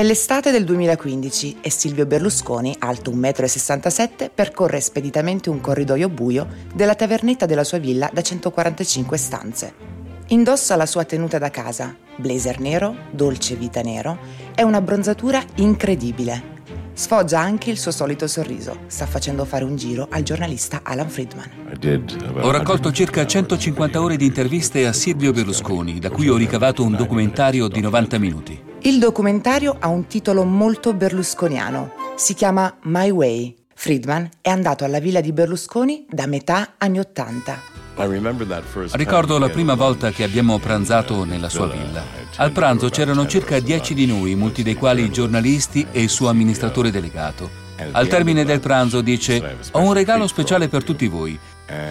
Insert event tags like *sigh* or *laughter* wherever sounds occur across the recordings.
È l'estate del 2015 e Silvio Berlusconi, alto 1,67 m, percorre speditamente un corridoio buio della tavernetta della sua villa da 145 stanze. Indossa la sua tenuta da casa, blazer nero, dolce vita nero e una bronzatura incredibile. Sfoggia anche il suo solito sorriso. Sta facendo fare un giro al giornalista Alan Friedman. Ho raccolto circa 150 ore di interviste a Silvio Berlusconi, da cui ho ricavato un documentario di 90 minuti. Il documentario ha un titolo molto berlusconiano. Si chiama My Way. Friedman è andato alla villa di Berlusconi da metà anni Ottanta. Ricordo la prima volta che abbiamo pranzato nella sua villa. Al pranzo c'erano circa dieci di noi, molti dei quali giornalisti e il suo amministratore delegato. Al termine del pranzo dice: Ho un regalo speciale per tutti voi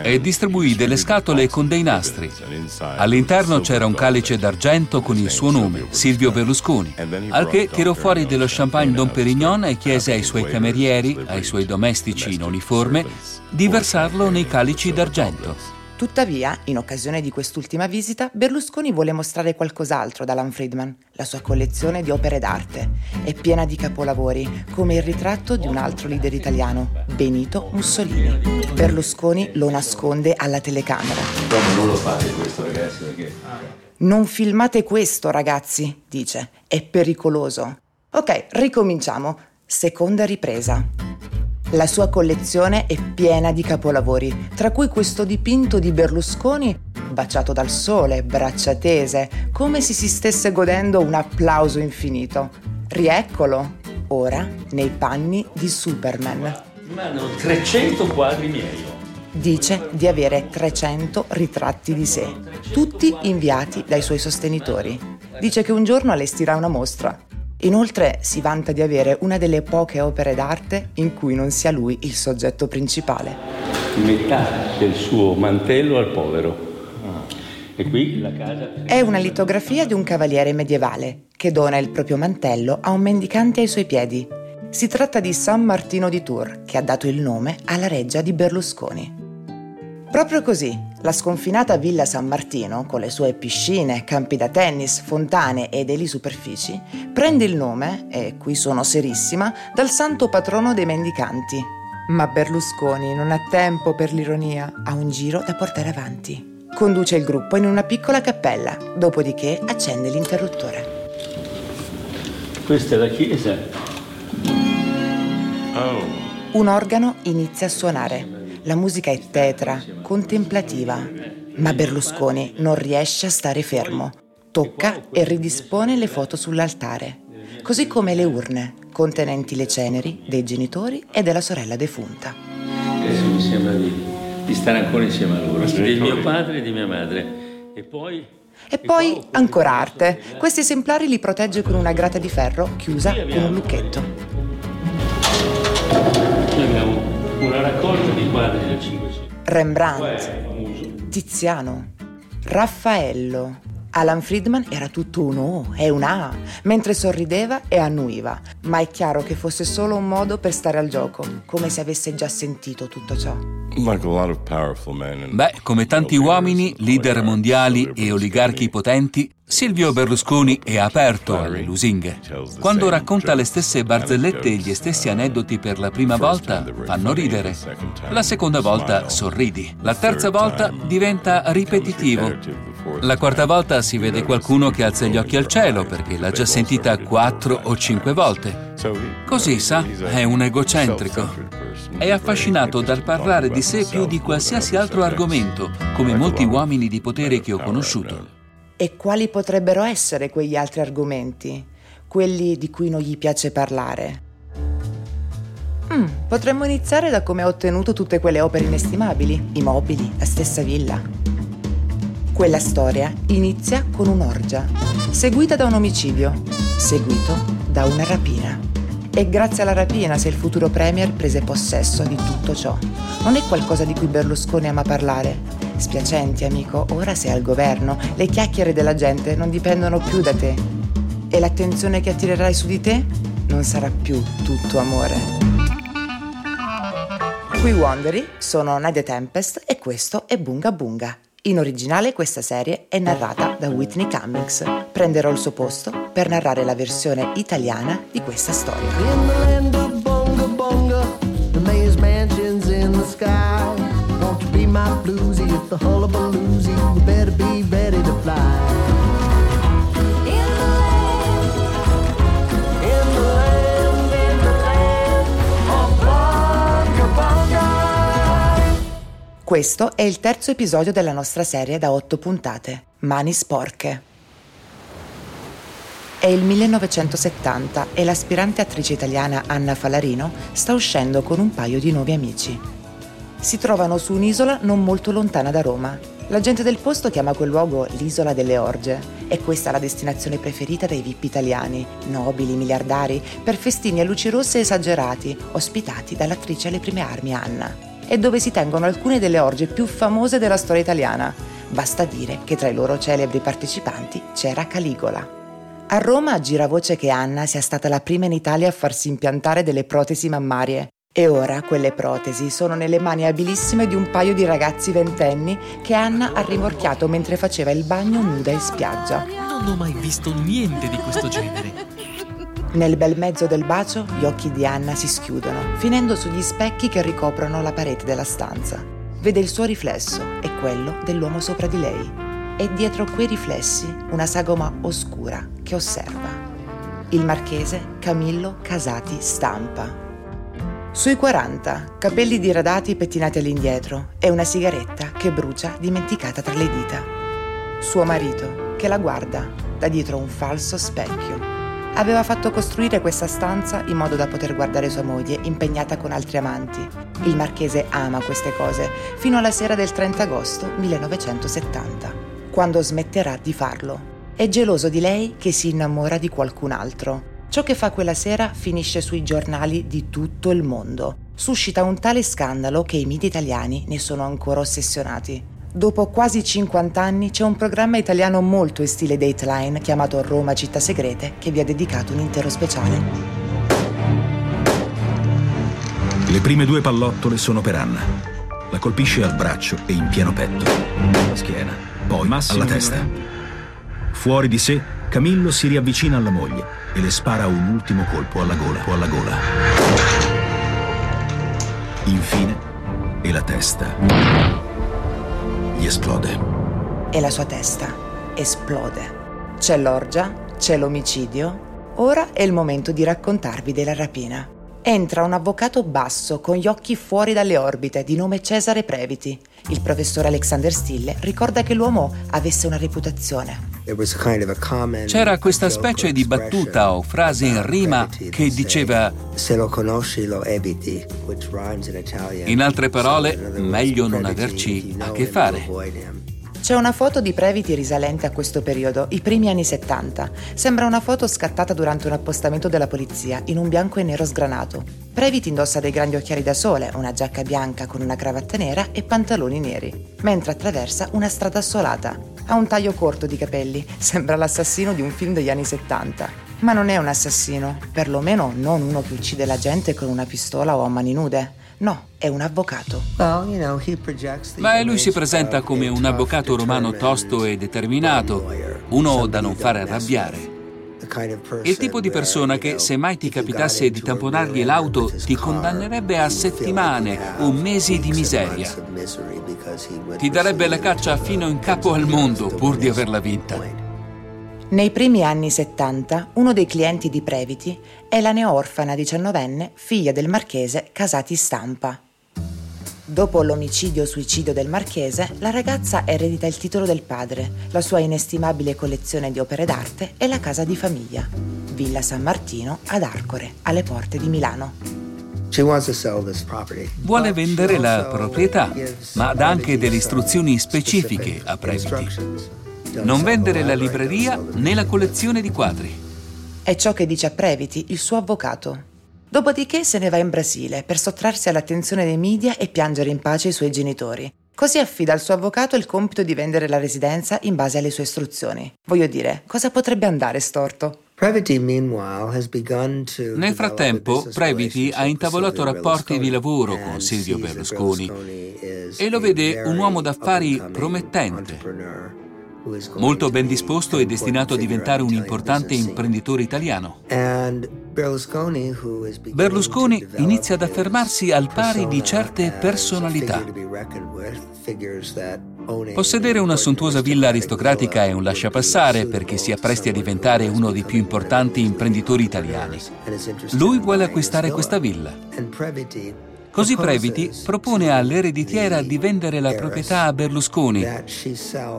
e distribuì delle scatole con dei nastri. All'interno c'era un calice d'argento con il suo nome, Silvio Berlusconi, al che tirò fuori dello champagne Don Perignon e chiese ai suoi camerieri, ai suoi domestici in uniforme, di versarlo nei calici d'argento. Tuttavia, in occasione di quest'ultima visita, Berlusconi vuole mostrare qualcos'altro ad Alan Friedman. La sua collezione di opere d'arte è piena di capolavori, come il ritratto di un altro leader italiano, Benito Mussolini. Berlusconi lo nasconde alla telecamera. Non lo fate questo, ragazzi? Perché... Non filmate questo, ragazzi, dice. È pericoloso. Ok, ricominciamo. Seconda ripresa. La sua collezione è piena di capolavori, tra cui questo dipinto di Berlusconi baciato dal sole, braccia tese, come se si stesse godendo un applauso infinito. Rieccolo, ora nei panni di Superman. Mandano 300 quadri miei. Dice di avere 300 ritratti di sé, tutti inviati dai suoi sostenitori. Dice che un giorno allestirà una mostra Inoltre si vanta di avere una delle poche opere d'arte in cui non sia lui il soggetto principale. Metà del suo mantello al povero. E qui la casa... È una litografia di un cavaliere medievale che dona il proprio mantello a un mendicante ai suoi piedi. Si tratta di San Martino di Tours, che ha dato il nome alla reggia di Berlusconi. Proprio così, la sconfinata Villa San Martino, con le sue piscine, campi da tennis, fontane ed eli superfici, prende il nome, e qui sono serissima, dal santo patrono dei mendicanti. Ma Berlusconi non ha tempo per l'ironia, ha un giro da portare avanti. Conduce il gruppo in una piccola cappella, dopodiché accende l'interruttore. Questa è la chiesa. Oh. Un organo inizia a suonare. La musica è tetra, contemplativa, ma Berlusconi non riesce a stare fermo. Tocca e ridispone le foto sull'altare, così come le urne contenenti le ceneri dei genitori e della sorella defunta. Adesso mi sembra di, di stare ancora insieme a loro, di mio padre e di mia madre. E poi... E poi ancora arte. Questi esemplari li protegge con una grata di ferro chiusa con un lucchetto. Noi abbiamo una raccolta quadri del Cinquecento. Rembrandt, Tiziano, Raffaello. Alan Friedman era tutto un O e un A, mentre sorrideva e annuiva, ma è chiaro che fosse solo un modo per stare al gioco, come se avesse già sentito tutto ciò. Beh, come tanti uomini, leader mondiali e oligarchi potenti, Silvio Berlusconi è aperto alle lusinghe. Quando racconta le stesse barzellette e gli stessi aneddoti per la prima volta, fanno ridere. La seconda volta sorridi. La terza volta diventa ripetitivo. La quarta volta si vede qualcuno che alza gli occhi al cielo perché l'ha già sentita quattro o cinque volte. Così, sa, è un egocentrico. È affascinato dal parlare di sé più di qualsiasi altro argomento, come molti uomini di potere che ho conosciuto. E quali potrebbero essere quegli altri argomenti? Quelli di cui non gli piace parlare? Mm, potremmo iniziare da come ha ottenuto tutte quelle opere inestimabili, i mobili, la stessa villa. Quella storia inizia con un'orgia, seguita da un omicidio, seguito da una rapina. È grazie alla rapina se il futuro premier prese possesso di tutto ciò. Non è qualcosa di cui Berlusconi ama parlare. Spiacenti, amico, ora sei al governo, le chiacchiere della gente non dipendono più da te. E l'attenzione che attirerai su di te non sarà più tutto amore. Qui Wondery sono Nadia Tempest e questo è Bunga Bunga. In originale questa serie è narrata da Whitney Cummings. Prenderò il suo posto per narrare la versione italiana di questa storia. In the land of bonga bonga, the mayor's mansion's in the sky. Won't you be my bluesy if the hullabaloozy, you better be ready to fly. Questo è il terzo episodio della nostra serie da otto puntate, Mani Sporche. È il 1970 e l'aspirante attrice italiana Anna Falarino sta uscendo con un paio di nuovi amici. Si trovano su un'isola non molto lontana da Roma. La gente del posto chiama quel luogo l'isola delle orge. È questa la destinazione preferita dai VIP italiani, nobili, miliardari, per festini a luci rosse esagerati, ospitati dall'attrice alle prime armi Anna e dove si tengono alcune delle orge più famose della storia italiana. Basta dire che tra i loro celebri partecipanti c'era Caligola. A Roma gira voce che Anna sia stata la prima in Italia a farsi impiantare delle protesi mammarie. E ora quelle protesi sono nelle mani abilissime di un paio di ragazzi ventenni che Anna ha rimorchiato mentre faceva il bagno nuda in spiaggia. Non ho mai visto niente di questo genere. Nel bel mezzo del bacio gli occhi di Anna si schiudono, finendo sugli specchi che ricoprono la parete della stanza. Vede il suo riflesso e quello dell'uomo sopra di lei. E dietro quei riflessi una sagoma oscura che osserva. Il marchese Camillo Casati Stampa. Sui 40, capelli diradati pettinati all'indietro e una sigaretta che brucia dimenticata tra le dita. Suo marito che la guarda da dietro un falso specchio aveva fatto costruire questa stanza in modo da poter guardare sua moglie impegnata con altri amanti. Il marchese ama queste cose fino alla sera del 30 agosto 1970, quando smetterà di farlo. È geloso di lei che si innamora di qualcun altro. Ciò che fa quella sera finisce sui giornali di tutto il mondo. Suscita un tale scandalo che i media italiani ne sono ancora ossessionati. Dopo quasi 50 anni c'è un programma italiano molto in stile Dateline chiamato Roma Città Segrete che vi ha dedicato un intero speciale. Le prime due pallottole sono per Anna. La colpisce al braccio e in pieno petto, alla schiena, poi Massimo alla testa. Fuori di sé, Camillo si riavvicina alla moglie e le spara un ultimo colpo alla gola. Alla gola. Infine, e la testa gli esplode. E la sua testa esplode. C'è l'orgia, c'è l'omicidio. Ora è il momento di raccontarvi della rapina. Entra un avvocato basso con gli occhi fuori dalle orbite di nome Cesare Previti. Il professor Alexander Stille ricorda che l'uomo avesse una reputazione. C'era questa specie di battuta o frase in rima che diceva Se lo conosci lo eviti, in altre parole, meglio non averci a che fare. C'è una foto di Previti risalente a questo periodo, i primi anni 70. Sembra una foto scattata durante un appostamento della polizia, in un bianco e nero sgranato. Previti indossa dei grandi occhiali da sole, una giacca bianca con una cravatta nera e pantaloni neri, mentre attraversa una strada assolata. Ha un taglio corto di capelli, *laughs* sembra l'assassino di un film degli anni 70. Ma non è un assassino, perlomeno non uno che uccide la gente con una pistola o a mani nude. No, è un avvocato. Ma lui si presenta come un avvocato romano tosto e determinato, uno da non fare arrabbiare. Il tipo di persona che, se mai ti capitasse di tamponargli l'auto, ti condannerebbe a settimane o mesi di miseria. Ti darebbe la caccia fino in capo al mondo pur di averla vinta. Nei primi anni 70, uno dei clienti di Previti è la neorfana diciannovenne figlia del marchese Casati Stampa. Dopo l'omicidio-suicidio del marchese, la ragazza eredita il titolo del padre, la sua inestimabile collezione di opere d'arte e la casa di famiglia, Villa San Martino ad Arcore, alle porte di Milano. Vuole vendere la proprietà, ma dà anche delle istruzioni specifiche a Previti. Non vendere la libreria né la collezione di quadri. È ciò che dice a Previti il suo avvocato. Dopodiché se ne va in Brasile per sottrarsi all'attenzione dei media e piangere in pace i suoi genitori. Così affida al suo avvocato il compito di vendere la residenza in base alle sue istruzioni. Voglio dire, cosa potrebbe andare storto? Nel frattempo, Previti ha intavolato rapporti di lavoro con Silvio Berlusconi e lo vede un uomo d'affari promettente molto ben disposto e destinato a diventare un importante imprenditore italiano. Berlusconi inizia ad affermarsi al pari di certe personalità. Possedere una sontuosa villa aristocratica è un lasciapassare perché si appresti a diventare uno dei più importanti imprenditori italiani. Lui vuole acquistare questa villa. Così Previti propone all'ereditiera di vendere la proprietà a Berlusconi,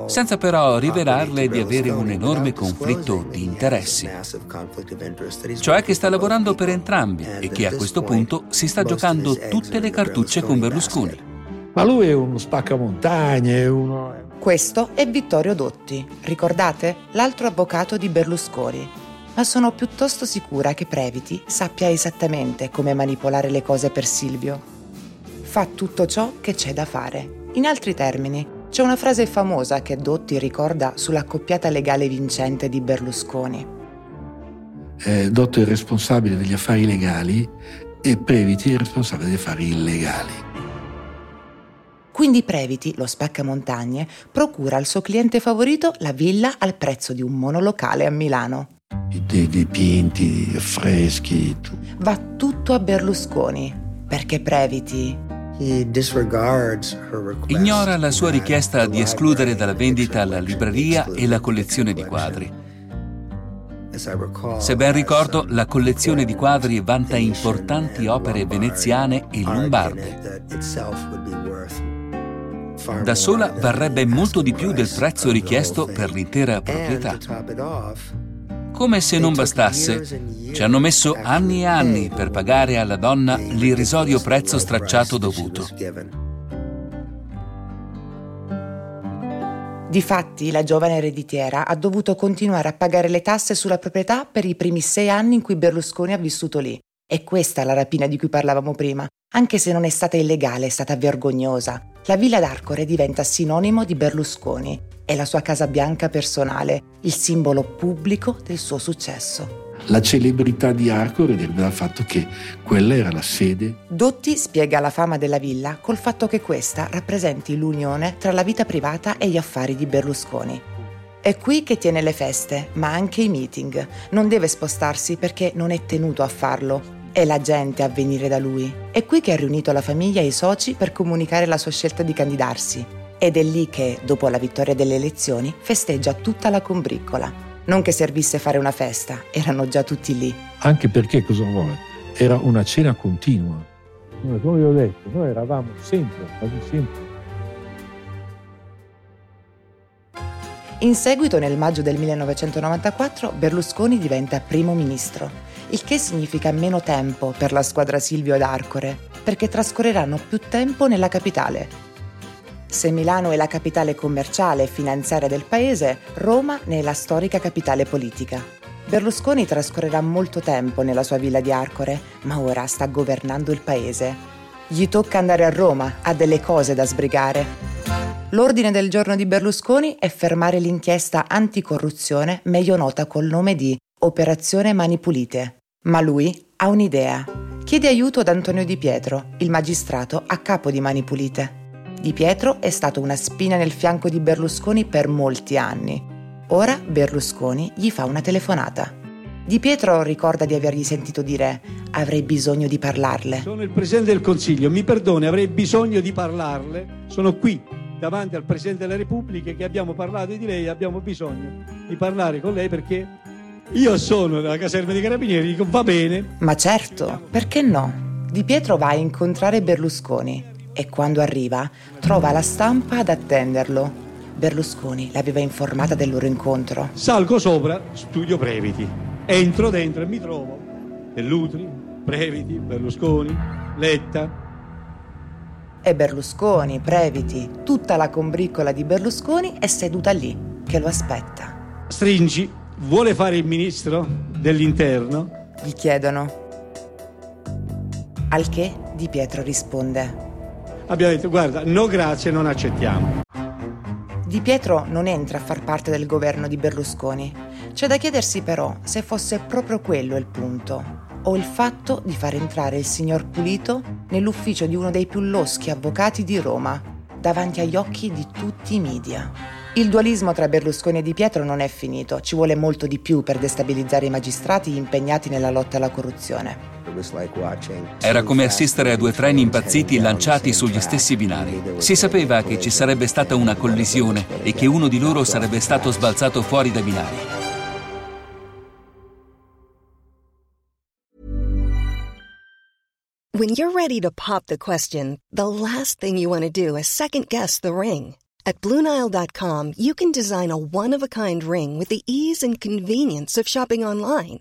senza però rivelarle di avere un enorme conflitto di interessi. Cioè che sta lavorando per entrambi e che a questo punto si sta giocando tutte le cartucce con Berlusconi. Ma lui è uno spaccamontagne, è uno... Questo è Vittorio Dotti, ricordate? L'altro avvocato di Berlusconi, ma sono piuttosto sicura che Previti sappia esattamente come manipolare le cose per Silvio. Fa tutto ciò che c'è da fare. In altri termini, c'è una frase famosa che Dotti ricorda sulla coppiata legale vincente di Berlusconi. Eh, Dotti è responsabile degli affari legali e Previti è responsabile degli affari illegali. Quindi Previti, lo spaccamontagne, procura al suo cliente favorito la villa al prezzo di un monolocale a Milano dei dipinti, affreschi. Va tutto a Berlusconi, perché Previti Ignora la sua richiesta di escludere dalla vendita la libreria e la collezione di quadri. Se ben ricordo, la collezione di quadri vanta importanti opere veneziane e lombarde. Da sola varrebbe molto di più del prezzo richiesto per l'intera proprietà. Come se non bastasse, ci hanno messo anni e anni per pagare alla donna l'irrisorio prezzo stracciato dovuto. Difatti, la giovane ereditiera ha dovuto continuare a pagare le tasse sulla proprietà per i primi sei anni in cui Berlusconi ha vissuto lì. E questa la rapina di cui parlavamo prima. Anche se non è stata illegale, è stata vergognosa. La Villa d'Arcore diventa sinonimo di Berlusconi è la sua Casa Bianca personale, il simbolo pubblico del suo successo. La celebrità di Arcore deriva dal fatto che quella era la sede. Dotti spiega la fama della villa col fatto che questa rappresenti l'unione tra la vita privata e gli affari di Berlusconi. È qui che tiene le feste, ma anche i meeting. Non deve spostarsi perché non è tenuto a farlo. È la gente a venire da lui. È qui che ha riunito la famiglia e i soci per comunicare la sua scelta di candidarsi. Ed è lì che, dopo la vittoria delle elezioni, festeggia tutta la combriccola. Non che servisse fare una festa, erano già tutti lì. Anche perché, cosa vuole? Era una cena continua. Come vi ho detto, noi eravamo sempre, quasi sempre. In seguito, nel maggio del 1994, Berlusconi diventa primo ministro, il che significa meno tempo per la squadra Silvio ed Arcore, perché trascorreranno più tempo nella capitale, se Milano è la capitale commerciale e finanziaria del paese, Roma ne è la storica capitale politica. Berlusconi trascorrerà molto tempo nella sua villa di Arcore, ma ora sta governando il paese. Gli tocca andare a Roma, ha delle cose da sbrigare. L'ordine del giorno di Berlusconi è fermare l'inchiesta anticorruzione, meglio nota col nome di Operazione Mani Pulite. Ma lui ha un'idea. Chiede aiuto ad Antonio Di Pietro, il magistrato a capo di Mani Pulite. Di Pietro è stato una spina nel fianco di Berlusconi per molti anni. Ora Berlusconi gli fa una telefonata. Di Pietro ricorda di avergli sentito dire avrei bisogno di parlarle. Sono il Presidente del Consiglio, mi perdoni, avrei bisogno di parlarle. Sono qui davanti al Presidente della Repubblica che abbiamo parlato di lei, abbiamo bisogno di parlare con lei perché io sono della caserma dei carabinieri, dico va bene. Ma certo, perché no? Di Pietro va a incontrare Berlusconi e quando arriva trova la stampa ad attenderlo. Berlusconi l'aveva informata del loro incontro. Salgo sopra, studio Previti. Entro dentro e mi trovo Dell'Utri, Previti, Berlusconi, Letta. E Berlusconi, Previti, tutta la combriccola di Berlusconi è seduta lì, che lo aspetta. Stringi, vuole fare il ministro dell'interno? Gli chiedono. Al che Di Pietro risponde. Abbiamo detto guarda, no grazie, non accettiamo. Di Pietro non entra a far parte del governo di Berlusconi. C'è da chiedersi però se fosse proprio quello il punto, o il fatto di far entrare il signor Pulito nell'ufficio di uno dei più loschi avvocati di Roma, davanti agli occhi di tutti i media. Il dualismo tra Berlusconi e Di Pietro non è finito, ci vuole molto di più per destabilizzare i magistrati impegnati nella lotta alla corruzione. Era come assistere a due treni impazziti lanciati sugli stessi binari. Si sapeva che ci sarebbe stata una collisione e che uno di loro sarebbe stato sbalzato fuori dai binari. When you're ready to pop the question, the last thing you want to do is second guess the ring. At Bluenile.com, you can design a one of a kind ring with the ease and convenience of shopping online.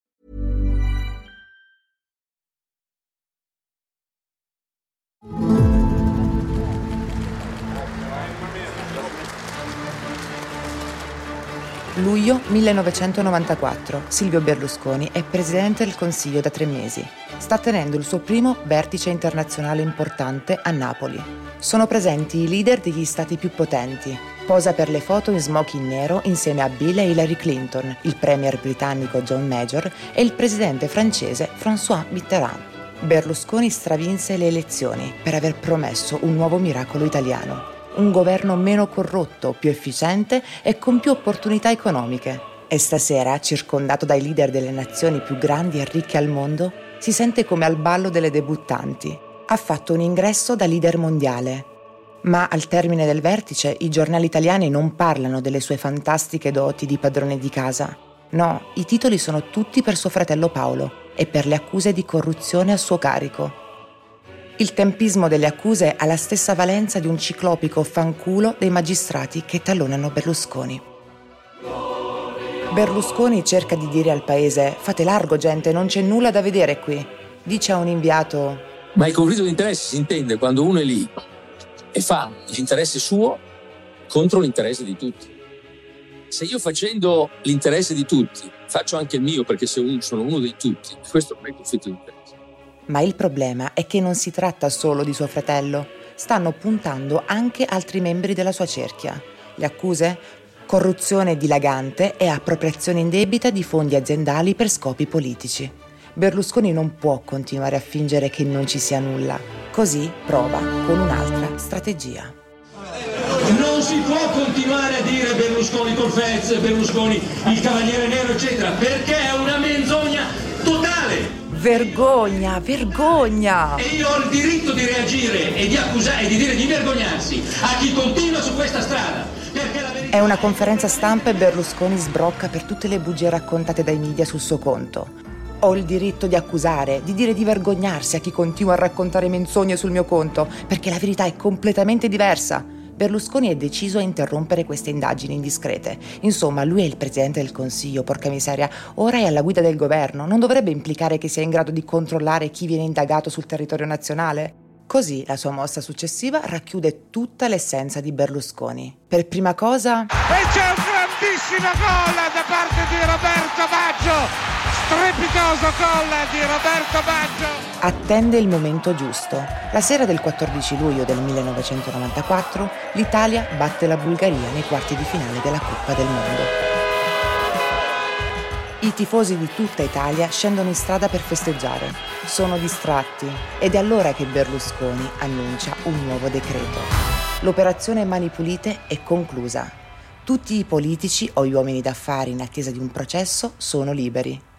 Luglio 1994. Silvio Berlusconi è presidente del Consiglio da tre mesi. Sta tenendo il suo primo vertice internazionale importante a Napoli. Sono presenti i leader degli stati più potenti. Posa per le foto in smoking nero insieme a Bill e Hillary Clinton, il premier britannico John Major e il presidente francese François Mitterrand. Berlusconi stravinse le elezioni per aver promesso un nuovo miracolo italiano un governo meno corrotto, più efficiente e con più opportunità economiche. E stasera, circondato dai leader delle nazioni più grandi e ricche al mondo, si sente come al ballo delle debuttanti. Ha fatto un ingresso da leader mondiale. Ma al termine del vertice i giornali italiani non parlano delle sue fantastiche doti di padrone di casa. No, i titoli sono tutti per suo fratello Paolo e per le accuse di corruzione a suo carico. Il tempismo delle accuse ha la stessa valenza di un ciclopico fanculo dei magistrati che tallonano Berlusconi. Berlusconi cerca di dire al paese: fate largo, gente, non c'è nulla da vedere qui. Dice a un inviato: Ma il conflitto di interessi si intende quando uno è lì e fa l'interesse suo contro l'interesse di tutti. Se io facendo l'interesse di tutti faccio anche il mio perché sono uno dei tutti, questo non è conflitto di interessi. Ma il problema è che non si tratta solo di suo fratello. Stanno puntando anche altri membri della sua cerchia. Le accuse? Corruzione dilagante e appropriazione indebita di fondi aziendali per scopi politici. Berlusconi non può continuare a fingere che non ci sia nulla. Così prova con un'altra strategia. Non si può Berlusconi col Fez, Berlusconi il Cavaliere Nero, eccetera, perché è una menzogna totale. Vergogna, vergogna! E io ho il diritto di reagire e di accusare e di dire di vergognarsi a chi continua su questa strada. È una conferenza stampa e Berlusconi sbrocca per tutte le bugie raccontate dai media sul suo conto. Ho il diritto di accusare, di dire di vergognarsi a chi continua a raccontare menzogne sul mio conto, perché la verità è completamente diversa. Berlusconi è deciso a interrompere queste indagini indiscrete. Insomma, lui è il presidente del Consiglio, porca miseria. Ora è alla guida del governo. Non dovrebbe implicare che sia in grado di controllare chi viene indagato sul territorio nazionale? Così la sua mossa successiva racchiude tutta l'essenza di Berlusconi. Per prima cosa... E c'è un grandissimo gol da parte di Roberto Baggio! Strepitoso gol di Roberto Baggio! Attende il momento giusto. La sera del 14 luglio del 1994 l'Italia batte la Bulgaria nei quarti di finale della Coppa del Mondo. I tifosi di tutta Italia scendono in strada per festeggiare. Sono distratti ed è allora che Berlusconi annuncia un nuovo decreto. L'operazione Mani Pulite è conclusa. Tutti i politici o gli uomini d'affari in attesa di un processo sono liberi.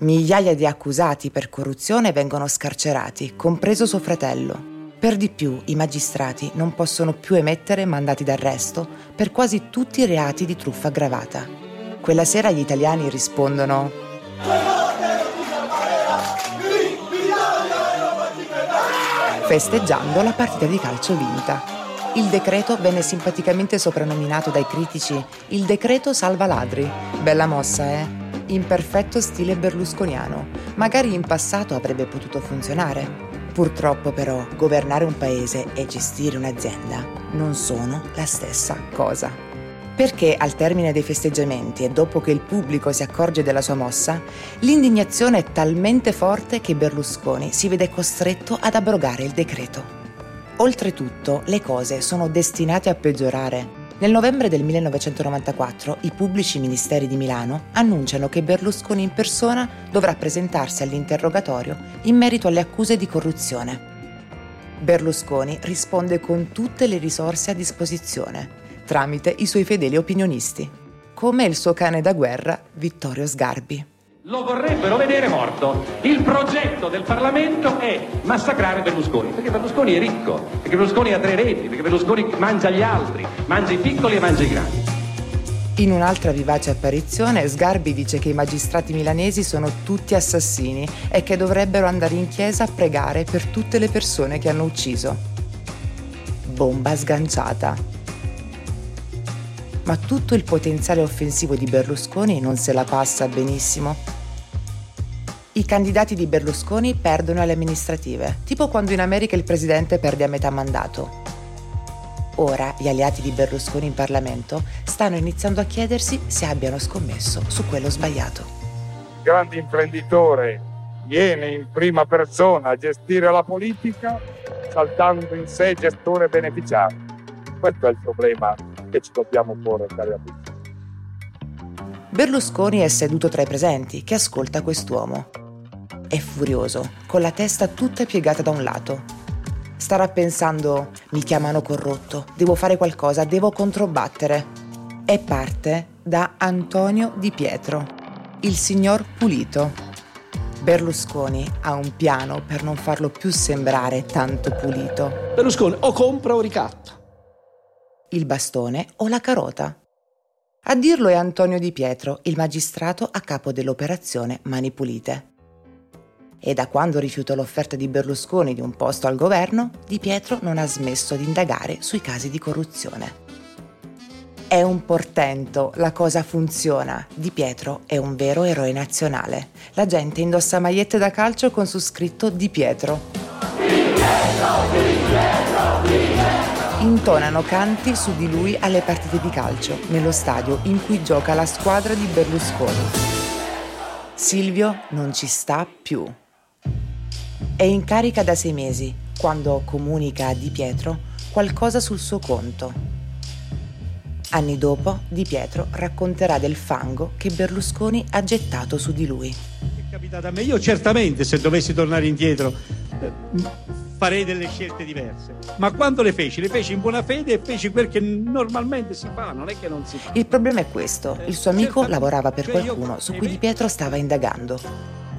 Migliaia di accusati per corruzione vengono scarcerati, compreso suo fratello. Per di più, i magistrati non possono più emettere mandati d'arresto per quasi tutti i reati di truffa aggravata. Quella sera gli italiani rispondono festeggiando la partita di calcio vinta. Il decreto venne simpaticamente soprannominato dai critici il decreto salva ladri. Bella mossa, eh? In perfetto stile berlusconiano. Magari in passato avrebbe potuto funzionare. Purtroppo però governare un paese e gestire un'azienda non sono la stessa cosa. Perché al termine dei festeggiamenti e dopo che il pubblico si accorge della sua mossa, l'indignazione è talmente forte che Berlusconi si vede costretto ad abrogare il decreto. Oltretutto, le cose sono destinate a peggiorare. Nel novembre del 1994 i pubblici ministeri di Milano annunciano che Berlusconi in persona dovrà presentarsi all'interrogatorio in merito alle accuse di corruzione. Berlusconi risponde con tutte le risorse a disposizione, tramite i suoi fedeli opinionisti, come il suo cane da guerra Vittorio Sgarbi. Lo vorrebbero vedere morto. Il progetto del Parlamento è massacrare Berlusconi, perché Berlusconi è ricco, perché Berlusconi ha tre reti, perché Berlusconi mangia gli altri, mangia i piccoli e mangia i grandi. In un'altra vivace apparizione, Sgarbi dice che i magistrati milanesi sono tutti assassini e che dovrebbero andare in chiesa a pregare per tutte le persone che hanno ucciso. Bomba sganciata ma tutto il potenziale offensivo di Berlusconi non se la passa benissimo. I candidati di Berlusconi perdono alle amministrative, tipo quando in America il presidente perde a metà mandato. Ora gli alleati di Berlusconi in Parlamento stanno iniziando a chiedersi se abbiano scommesso su quello sbagliato. Il grande imprenditore viene in prima persona a gestire la politica saltando in sé gestore beneficiario. Questo è il problema che ci dobbiamo porre, cari amici. Berlusconi è seduto tra i presenti, che ascolta quest'uomo. È furioso, con la testa tutta piegata da un lato. Starà pensando, mi chiamano corrotto, devo fare qualcosa, devo controbattere. E parte da Antonio Di Pietro, il signor Pulito. Berlusconi ha un piano per non farlo più sembrare tanto pulito. Berlusconi o compra o ricatta il bastone o la carota. A dirlo è Antonio Di Pietro, il magistrato a capo dell'operazione Mani Pulite. E da quando rifiutò l'offerta di Berlusconi di un posto al governo, Di Pietro non ha smesso di indagare sui casi di corruzione. È un portento, la cosa funziona. Di Pietro è un vero eroe nazionale. La gente indossa magliette da calcio con su scritto Di Pietro. Di Pietro, Di Pietro, intonano canti su di lui alle partite di calcio, nello stadio in cui gioca la squadra di Berlusconi. Silvio non ci sta più. È in carica da sei mesi, quando comunica a Di Pietro qualcosa sul suo conto. Anni dopo, Di Pietro racconterà del fango che Berlusconi ha gettato su di lui. È capitato a me, io certamente se dovessi tornare indietro eh, farei delle scelte diverse. Ma quando le feci? Le feci in buona fede e feci quel che normalmente si fa, non è che non si fa. Il problema è questo: il suo amico lavorava per qualcuno su cui Di Pietro stava indagando.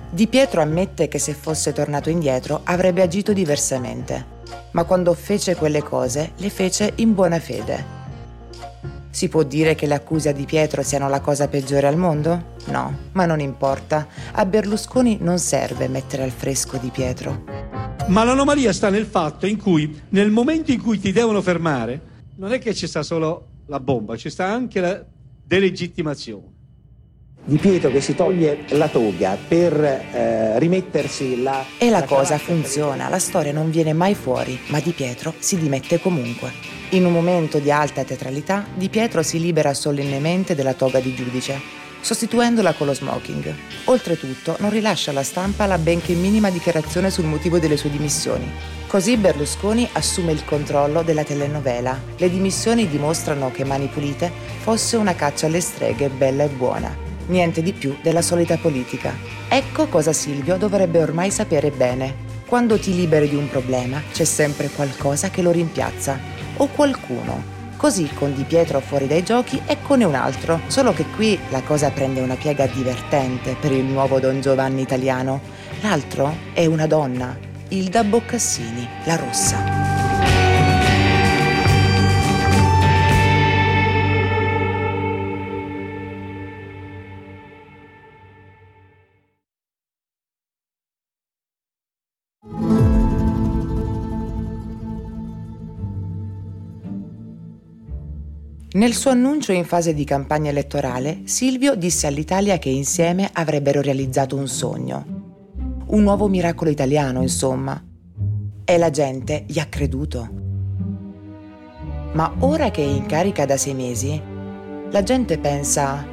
Di Pietro ammette che se fosse tornato indietro avrebbe agito diversamente, ma quando fece quelle cose le fece in buona fede. Si può dire che le accuse Di Pietro siano la cosa peggiore al mondo? No, ma non importa. A Berlusconi non serve mettere al fresco Di Pietro. Ma l'anomalia sta nel fatto in cui nel momento in cui ti devono fermare, non è che ci sta solo la bomba, ci sta anche la delegittimazione. Di Pietro che si toglie la toga per eh, rimettersi la... E la, la cosa funziona, la storia non viene mai fuori, ma Di Pietro si dimette comunque. In un momento di alta teatralità, Di Pietro si libera solennemente della toga di giudice sostituendola con lo smoking. Oltretutto non rilascia alla stampa la benché minima dichiarazione sul motivo delle sue dimissioni. Così Berlusconi assume il controllo della telenovela. Le dimissioni dimostrano che Mani Pulite fosse una caccia alle streghe bella e buona. Niente di più della solita politica. Ecco cosa Silvio dovrebbe ormai sapere bene. Quando ti liberi di un problema c'è sempre qualcosa che lo rimpiazza o qualcuno Così con Di Pietro fuori dai giochi e con un altro, solo che qui la cosa prende una piega divertente per il nuovo Don Giovanni italiano. L'altro è una donna, Ilda Boccassini, la rossa. Nel suo annuncio in fase di campagna elettorale, Silvio disse all'Italia che insieme avrebbero realizzato un sogno. Un nuovo miracolo italiano, insomma. E la gente gli ha creduto. Ma ora che è in carica da sei mesi, la gente pensa...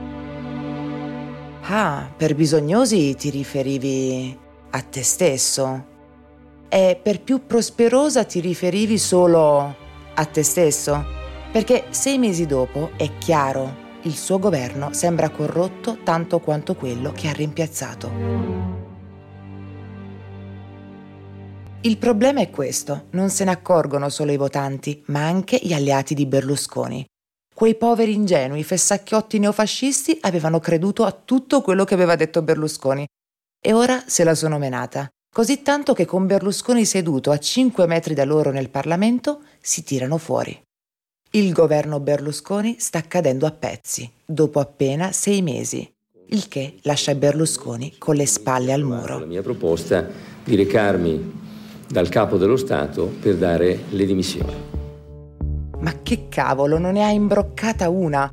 Ah, per bisognosi ti riferivi a te stesso. E per più prosperosa ti riferivi solo a te stesso? Perché sei mesi dopo è chiaro, il suo governo sembra corrotto tanto quanto quello che ha rimpiazzato. Il problema è questo, non se ne accorgono solo i votanti, ma anche gli alleati di Berlusconi. Quei poveri ingenui fessacchiotti neofascisti avevano creduto a tutto quello che aveva detto Berlusconi e ora se la sono menata, così tanto che con Berlusconi seduto a 5 metri da loro nel Parlamento si tirano fuori. Il governo Berlusconi sta cadendo a pezzi, dopo appena sei mesi, il che lascia Berlusconi con le spalle al muro. La mia proposta di recarmi dal capo dello Stato per dare le dimissioni. Ma che cavolo, non ne ha imbroccata una!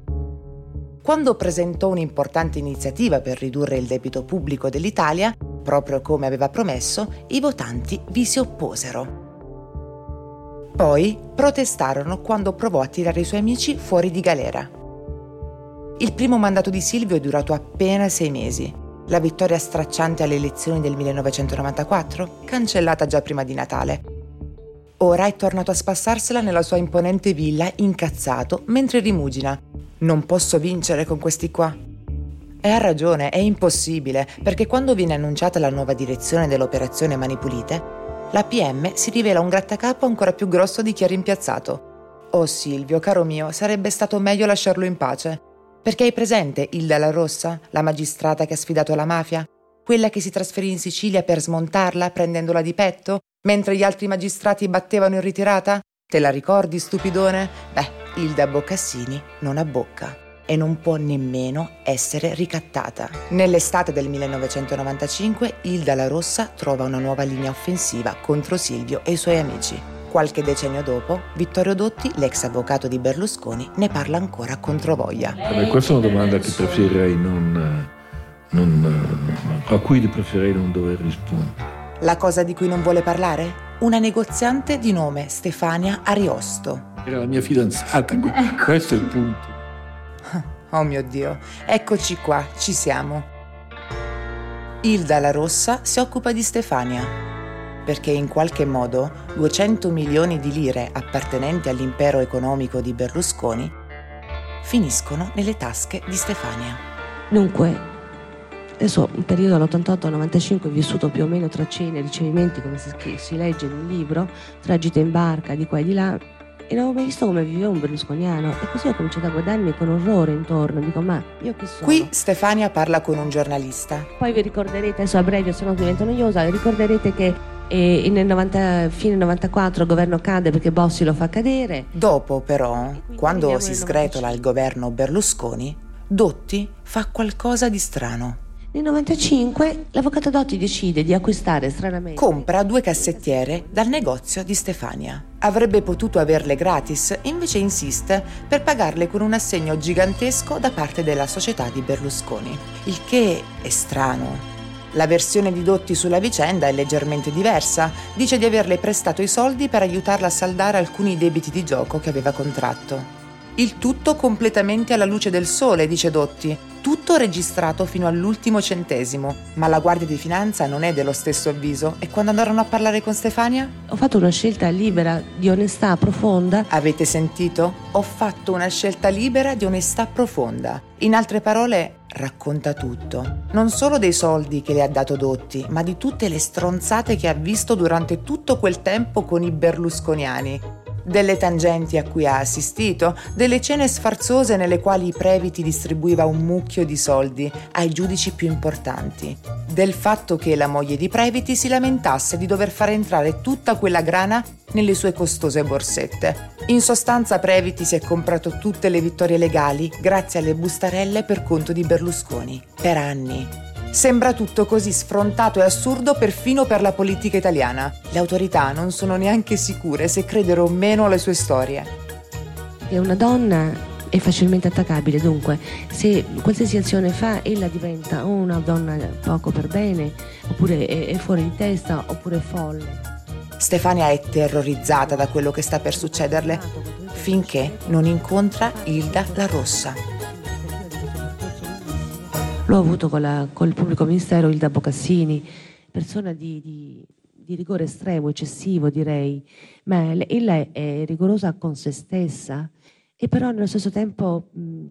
Quando presentò un'importante iniziativa per ridurre il debito pubblico dell'Italia, proprio come aveva promesso, i votanti vi si opposero. Poi protestarono quando provò a tirare i suoi amici fuori di galera. Il primo mandato di Silvio è durato appena sei mesi. La vittoria stracciante alle elezioni del 1994, cancellata già prima di Natale. Ora è tornato a spassarsela nella sua imponente villa, incazzato, mentre rimugina. Non posso vincere con questi qua. E ha ragione, è impossibile, perché quando viene annunciata la nuova direzione dell'operazione Mani Pulite, la PM si rivela un grattacapo ancora più grosso di chi ha rimpiazzato. Oh Silvio, caro mio, sarebbe stato meglio lasciarlo in pace. Perché hai presente Ilda la Rossa, la magistrata che ha sfidato la mafia? Quella che si trasferì in Sicilia per smontarla prendendola di petto, mentre gli altri magistrati battevano in ritirata? Te la ricordi, stupidone? Beh, Ilda Boccassini non ha bocca e non può nemmeno essere ricattata. Nell'estate del 1995 Ilda la Rossa trova una nuova linea offensiva contro Silvio e i suoi amici. Qualche decennio dopo, Vittorio Dotti, l'ex avvocato di Berlusconi, ne parla ancora contro voglia. Vabbè, questa è una domanda che preferirei non, non, a cui preferirei non dover rispondere. La cosa di cui non vuole parlare? Una negoziante di nome Stefania Ariosto. Era la mia fidanzata, *laughs* questo è il punto. Oh mio Dio, eccoci qua, ci siamo. Ilda la Rossa si occupa di Stefania, perché in qualche modo 200 milioni di lire appartenenti all'impero economico di Berlusconi finiscono nelle tasche di Stefania. Dunque, adesso un periodo all'88-95 vissuto più o meno tra cene e ricevimenti, come si, si legge nel libro, tra gite in barca di qua e di là, e non avevo mai visto come viveva un berlusconiano e così ho cominciato a guardarmi con orrore intorno, dico ma io chi sono? Qui Stefania parla con un giornalista. Poi vi ricorderete, adesso a breve se no divento noiosa, ricorderete che eh, nel 90, fine 94 il governo cade perché Bossi lo fa cadere. Dopo però, quando si sgretola il governo Berlusconi, Dotti fa qualcosa di strano. Nel 95 l'avvocato Dotti decide di acquistare stranamente. Compra due cassettiere dal negozio di Stefania. Avrebbe potuto averle gratis, invece insiste per pagarle con un assegno gigantesco da parte della società di Berlusconi. Il che è strano. La versione di Dotti sulla vicenda è leggermente diversa. Dice di averle prestato i soldi per aiutarla a saldare alcuni debiti di gioco che aveva contratto. Il tutto completamente alla luce del sole, dice Dotti. Tutto registrato fino all'ultimo centesimo. Ma la Guardia di Finanza non è dello stesso avviso. E quando andarono a parlare con Stefania? Ho fatto una scelta libera di onestà profonda. Avete sentito? Ho fatto una scelta libera di onestà profonda. In altre parole, racconta tutto. Non solo dei soldi che le ha dato Dotti, ma di tutte le stronzate che ha visto durante tutto quel tempo con i berlusconiani delle tangenti a cui ha assistito, delle cene sfarzose nelle quali Previti distribuiva un mucchio di soldi ai giudici più importanti, del fatto che la moglie di Previti si lamentasse di dover far entrare tutta quella grana nelle sue costose borsette. In sostanza Previti si è comprato tutte le vittorie legali grazie alle bustarelle per conto di Berlusconi, per anni. Sembra tutto così sfrontato e assurdo perfino per la politica italiana. Le autorità non sono neanche sicure se credere o meno alle sue storie. È una donna è facilmente attaccabile, dunque se qualsiasi azione fa ella diventa o una donna poco per bene, oppure è, è fuori di testa, oppure è folle. Stefania è terrorizzata da quello che sta per succederle finché non incontra Hilda la Rossa. L'ho avuto con, la, con il pubblico ministero Ilda Bocassini, persona di, di, di rigore estremo, eccessivo direi, ma ella è, rigorosa con se stessa e però nello stesso tempo mh,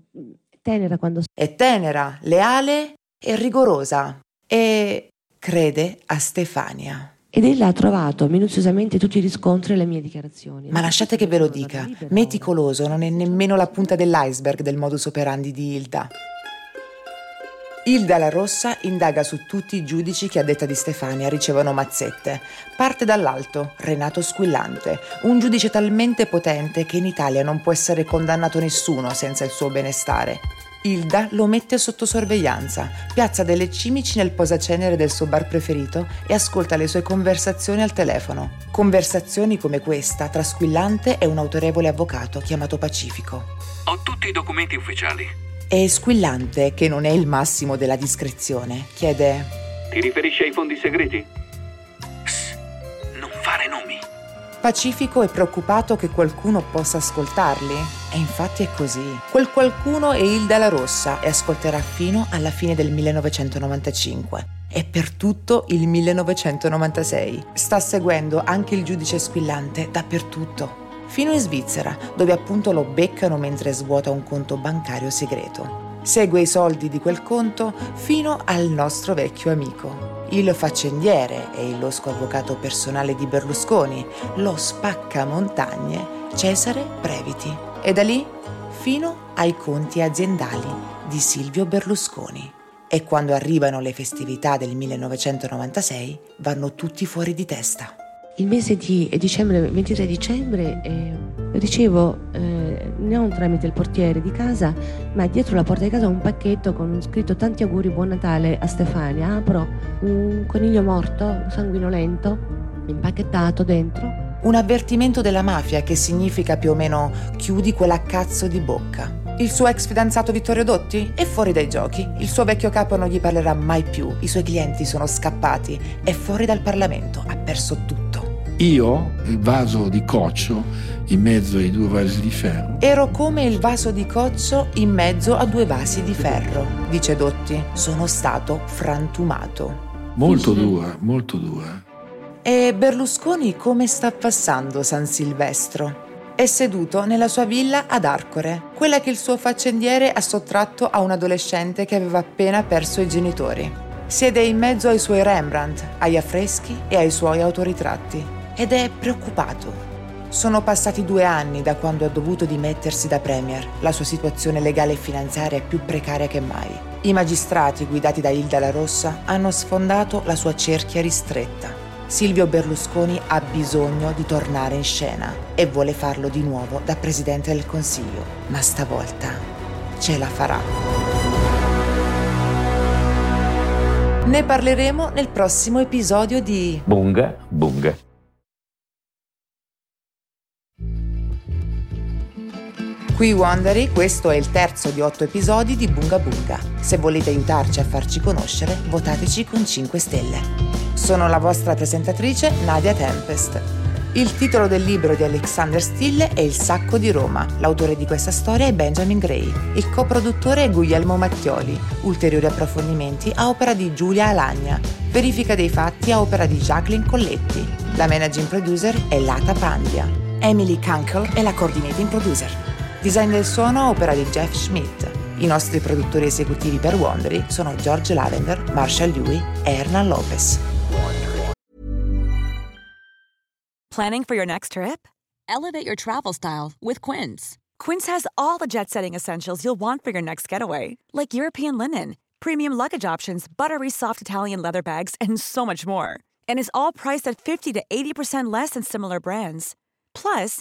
tenera quando... È tenera, leale e rigorosa e crede a Stefania. Ed ella ha trovato minuziosamente tutti i riscontri alle mie dichiarazioni. Ma lasciate che ve lo dica, meticoloso non è nemmeno la punta dell'iceberg del modus operandi di Hilda. Ilda La Rossa indaga su tutti i giudici che a detta di Stefania ricevono mazzette. Parte dall'alto, Renato Squillante, un giudice talmente potente che in Italia non può essere condannato nessuno senza il suo benestare. Ilda lo mette sotto sorveglianza, piazza delle cimici nel posacenere del suo bar preferito e ascolta le sue conversazioni al telefono. Conversazioni come questa tra Squillante e un autorevole avvocato chiamato Pacifico. Ho tutti i documenti ufficiali. E Squillante, che non è il massimo della discrezione, chiede: Ti riferisci ai fondi segreti? Psst, non fare nomi. Pacifico è preoccupato che qualcuno possa ascoltarli. E infatti è così. Quel qualcuno è Hilda La Rossa e ascolterà fino alla fine del 1995 e per tutto il 1996. Sta seguendo anche il giudice squillante dappertutto fino in Svizzera, dove appunto lo beccano mentre svuota un conto bancario segreto. Segue i soldi di quel conto fino al nostro vecchio amico, il faccendiere e il losco avvocato personale di Berlusconi, lo spaccamontagne Cesare Previti. E da lì fino ai conti aziendali di Silvio Berlusconi. E quando arrivano le festività del 1996 vanno tutti fuori di testa. Il mese di dicembre, 23 dicembre, eh, ricevo eh, non tramite il portiere di casa, ma dietro la porta di casa un pacchetto con scritto tanti auguri, buon Natale a Stefania. Apro un coniglio morto, sanguinolento, impacchettato dentro. Un avvertimento della mafia che significa più o meno chiudi quella cazzo di bocca. Il suo ex fidanzato Vittorio Dotti è fuori dai giochi, il suo vecchio capo non gli parlerà mai più, i suoi clienti sono scappati, è fuori dal Parlamento, ha perso tutto. Io, il vaso di coccio in mezzo ai due vasi di ferro. Ero come il vaso di coccio in mezzo a due vasi di ferro, dice Dotti. Sono stato frantumato. Molto dura, molto dura. E Berlusconi come sta passando San Silvestro? È seduto nella sua villa ad Arcore, quella che il suo faccendiere ha sottratto a un adolescente che aveva appena perso i genitori. Siede in mezzo ai suoi Rembrandt, agli affreschi e ai suoi autoritratti ed è preoccupato. Sono passati due anni da quando ha dovuto dimettersi da Premier. La sua situazione legale e finanziaria è più precaria che mai. I magistrati, guidati da Hilda La Rossa, hanno sfondato la sua cerchia ristretta. Silvio Berlusconi ha bisogno di tornare in scena e vuole farlo di nuovo da Presidente del Consiglio, ma stavolta ce la farà. Ne parleremo nel prossimo episodio di Bunga Bunga. Qui Wondery, questo è il terzo di otto episodi di Bunga Bunga. Se volete aiutarci a farci conoscere, votateci con 5 stelle. Sono la vostra presentatrice Nadia Tempest. Il titolo del libro di Alexander Stille è Il sacco di Roma. L'autore di questa storia è Benjamin Gray. Il coproduttore è Guglielmo Mattioli. Ulteriori approfondimenti a opera di Giulia Alagna. Verifica dei fatti a opera di Jacqueline Colletti. La managing producer è Lata Pandia. Emily Kunkel è la coordinating producer. Design del suono opera di Jeff Schmidt. I nostri produttori esecutivi per Wondery sono George Lavender, Marshall Dewey e Hernan Lopez. Planning for your next trip? Elevate your travel style with Quince. Quince has all the jet setting essentials you'll want for your next getaway, like European linen, premium luggage options, buttery soft Italian leather bags, and so much more. And is all priced at 50 to 80% less than similar brands. Plus,